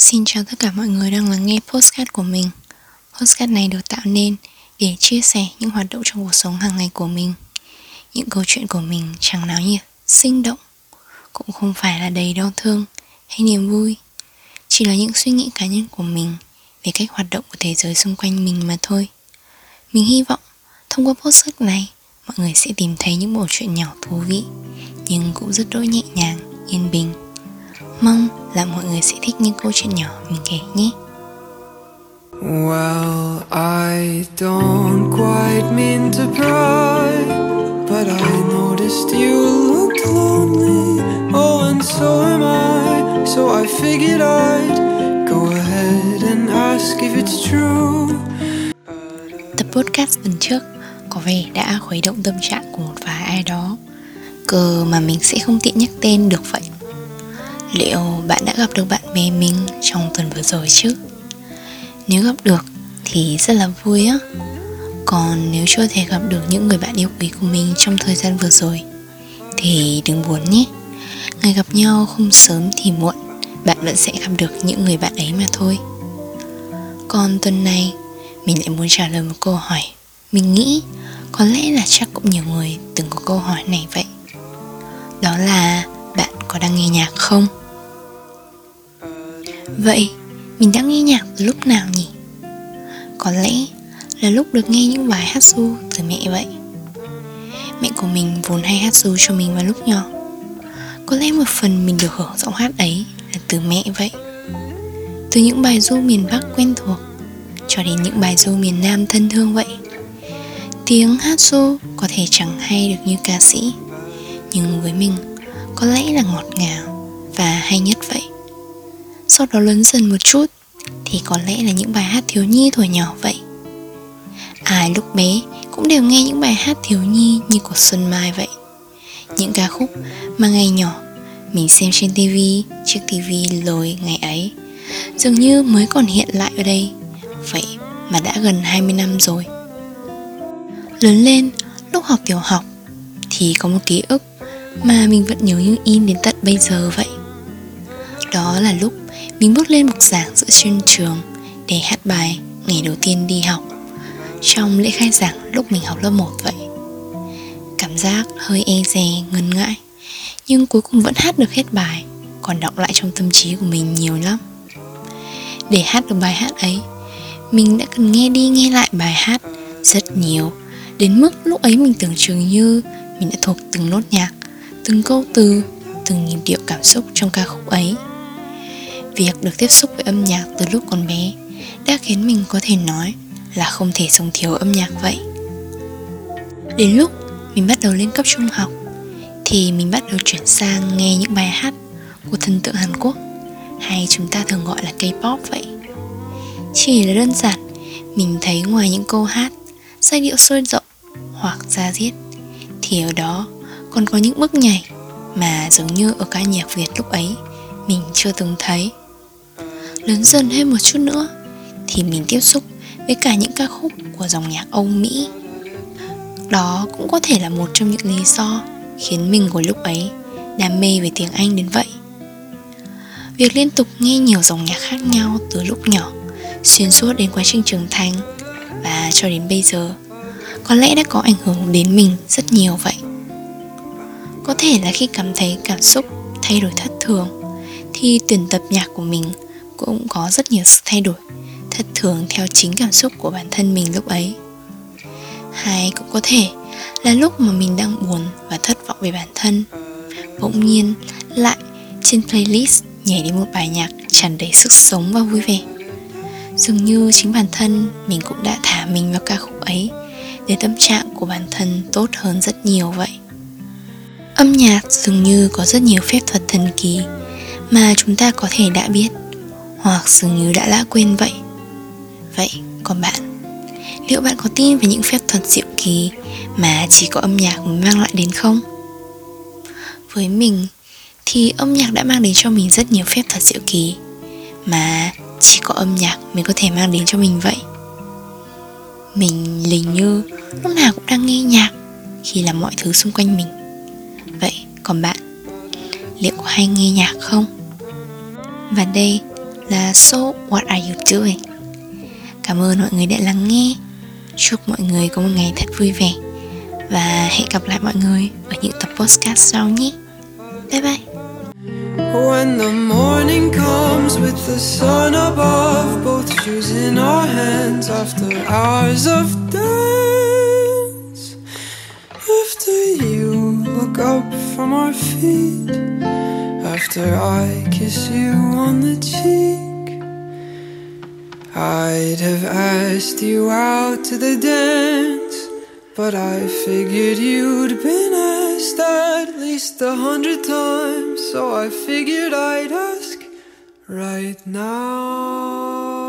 Xin chào tất cả mọi người đang lắng nghe postcard của mình. Postcard này được tạo nên để chia sẻ những hoạt động trong cuộc sống hàng ngày của mình. Những câu chuyện của mình chẳng náo nhiệt, sinh động Cũng không phải là đầy đau thương hay niềm vui. Chỉ là những suy nghĩ cá nhân của mình về cách hoạt động của thế giới xung quanh mình mà thôi. Mình hy vọng thông qua postcard này mọi người sẽ tìm thấy những bộ chuyện nhỏ thú vị Nhưng cũng rất đỗi nhẹ nhàng, yên bình. Mong là mọi người sẽ thích những câu chuyện nhỏ mình kể nhé. Well, I don't quite mean to pry But I noticed you looked lonely. Oh, and so am I. So I figured I'd go ahead and ask if it's true. Tập podcast lần trước có vẻ đã khuấy động tâm trạng của một vài ai đó. Cờ mà mình sẽ không tiện nhắc tên được vậy Liệu bạn đã gặp được bạn bè mình trong tuần vừa rồi chứ? Nếu gặp được thì rất là vui á. Còn nếu chưa thể gặp được những người bạn yêu quý của mình trong thời gian vừa rồi, Thì đừng buồn nhé. Ngày gặp nhau không sớm thì muộn, Bạn vẫn sẽ gặp được những người bạn ấy mà thôi. Còn tuần này, Mình lại muốn trả lời một câu hỏi. Mình nghĩ có lẽ là chắc cũng nhiều người từng có câu hỏi này vậy. Đó là bạn có đang nghe nhạc không? Vậy, mình đã nghe nhạc từ lúc nào nhỉ? Có lẽ là lúc được nghe những bài hát ru từ mẹ vậy. Mẹ của mình vốn hay hát ru cho mình vào lúc nhỏ. Có lẽ một phần mình được hưởng giọng hát ấy là từ mẹ vậy. Từ những bài ru miền Bắc quen thuộc Cho đến những bài ru miền Nam thân thương vậy. Tiếng hát ru có thể chẳng hay được như ca sĩ, Nhưng với mình có lẽ là ngọt ngào và hay nhất vậy sau đó lớn dần một chút, thì có lẽ là những bài hát thiếu nhi tuổi nhỏ vậy. Ai lúc bé cũng đều nghe những bài hát thiếu nhi như của xuân mai vậy. Những ca khúc mà ngày nhỏ mình xem trên tivi chiếc tivi lồi ngày ấy, dường như mới còn hiện lại ở đây. Vậy mà đã gần 20 năm rồi. Lớn lên, lúc học tiểu học, thì có một ký ức mà mình vẫn nhớ như in đến tận bây giờ vậy. Đó là lúc mình bước lên bục giảng giữa sân trường để hát bài ngày đầu tiên đi học. Trong lễ khai giảng lúc mình học lớp 1 vậy. Cảm giác hơi e dè, ngần ngại Nhưng cuối cùng vẫn hát được hết bài Còn đọng lại trong tâm trí của mình nhiều lắm. Để hát được bài hát ấy Mình đã cần nghe đi nghe lại bài hát rất nhiều Đến mức lúc ấy mình tưởng chừng như Mình đã thuộc từng nốt nhạc Từng câu từ Từng nhịp điệu cảm xúc trong ca khúc ấy. Việc được tiếp xúc với âm nhạc từ lúc còn bé đã khiến mình có thể nói là không thể sống thiếu âm nhạc vậy. Đến lúc mình bắt đầu lên cấp trung học, thì mình bắt đầu chuyển sang nghe những bài hát của thần tượng Hàn Quốc hay chúng ta thường gọi là K-pop vậy. Chỉ là đơn giản, mình thấy ngoài những câu hát, giai điệu sôi rộng hoặc ra diết, thì ở đó còn có những bước nhảy mà giống như ở ca nhạc Việt lúc ấy mình chưa từng thấy lớn dần thêm một chút nữa, thì mình tiếp xúc với cả những ca khúc của dòng nhạc Âu Mỹ. Đó cũng có thể là một trong những lý do khiến mình của lúc ấy đam mê về tiếng Anh đến vậy. Việc liên tục nghe nhiều dòng nhạc khác nhau từ lúc nhỏ, xuyên suốt đến quá trình trưởng thành và cho đến bây giờ, có lẽ đã có ảnh hưởng đến mình rất nhiều vậy. Có thể là khi cảm thấy cảm xúc thay đổi thất thường, thì tuyển tập nhạc của mình cũng có rất nhiều sự thay đổi, thất thường theo chính cảm xúc của bản thân mình lúc ấy. Hay cũng có thể là lúc mà mình đang buồn và thất vọng về bản thân, bỗng nhiên lại trên playlist nhảy đến một bài nhạc tràn đầy sức sống và vui vẻ. Dường như chính bản thân mình cũng đã thả mình vào ca khúc ấy, để tâm trạng của bản thân tốt hơn rất nhiều vậy. Âm nhạc dường như có rất nhiều phép thuật thần kỳ mà chúng ta có thể đã biết hoặc dường như đã lãng quên vậy. Vậy, còn bạn, liệu bạn có tin về những phép thuật diệu kỳ mà chỉ có âm nhạc mới mang lại đến không? Với mình, thì âm nhạc đã mang đến cho mình rất nhiều phép thuật diệu kỳ mà chỉ có âm nhạc mới có thể mang đến cho mình vậy. Mình lình như lúc nào cũng đang nghe nhạc khi làm mọi thứ xung quanh mình. Vậy, còn bạn, liệu có hay nghe nhạc không? Và đây là So What Are You Doing? Cảm ơn mọi người đã lắng nghe. Chúc mọi người có một ngày thật vui vẻ. Và hẹn gặp lại mọi người ở những tập podcast sau nhé. Bye bye. When the morning comes with the sun above, Both shoes in our hands after hours of dance. After you look up from our feet After I kiss you on the cheek. I'd have asked you out to the dance But I figured you'd been asked at least a hundred times So I figured I'd ask right now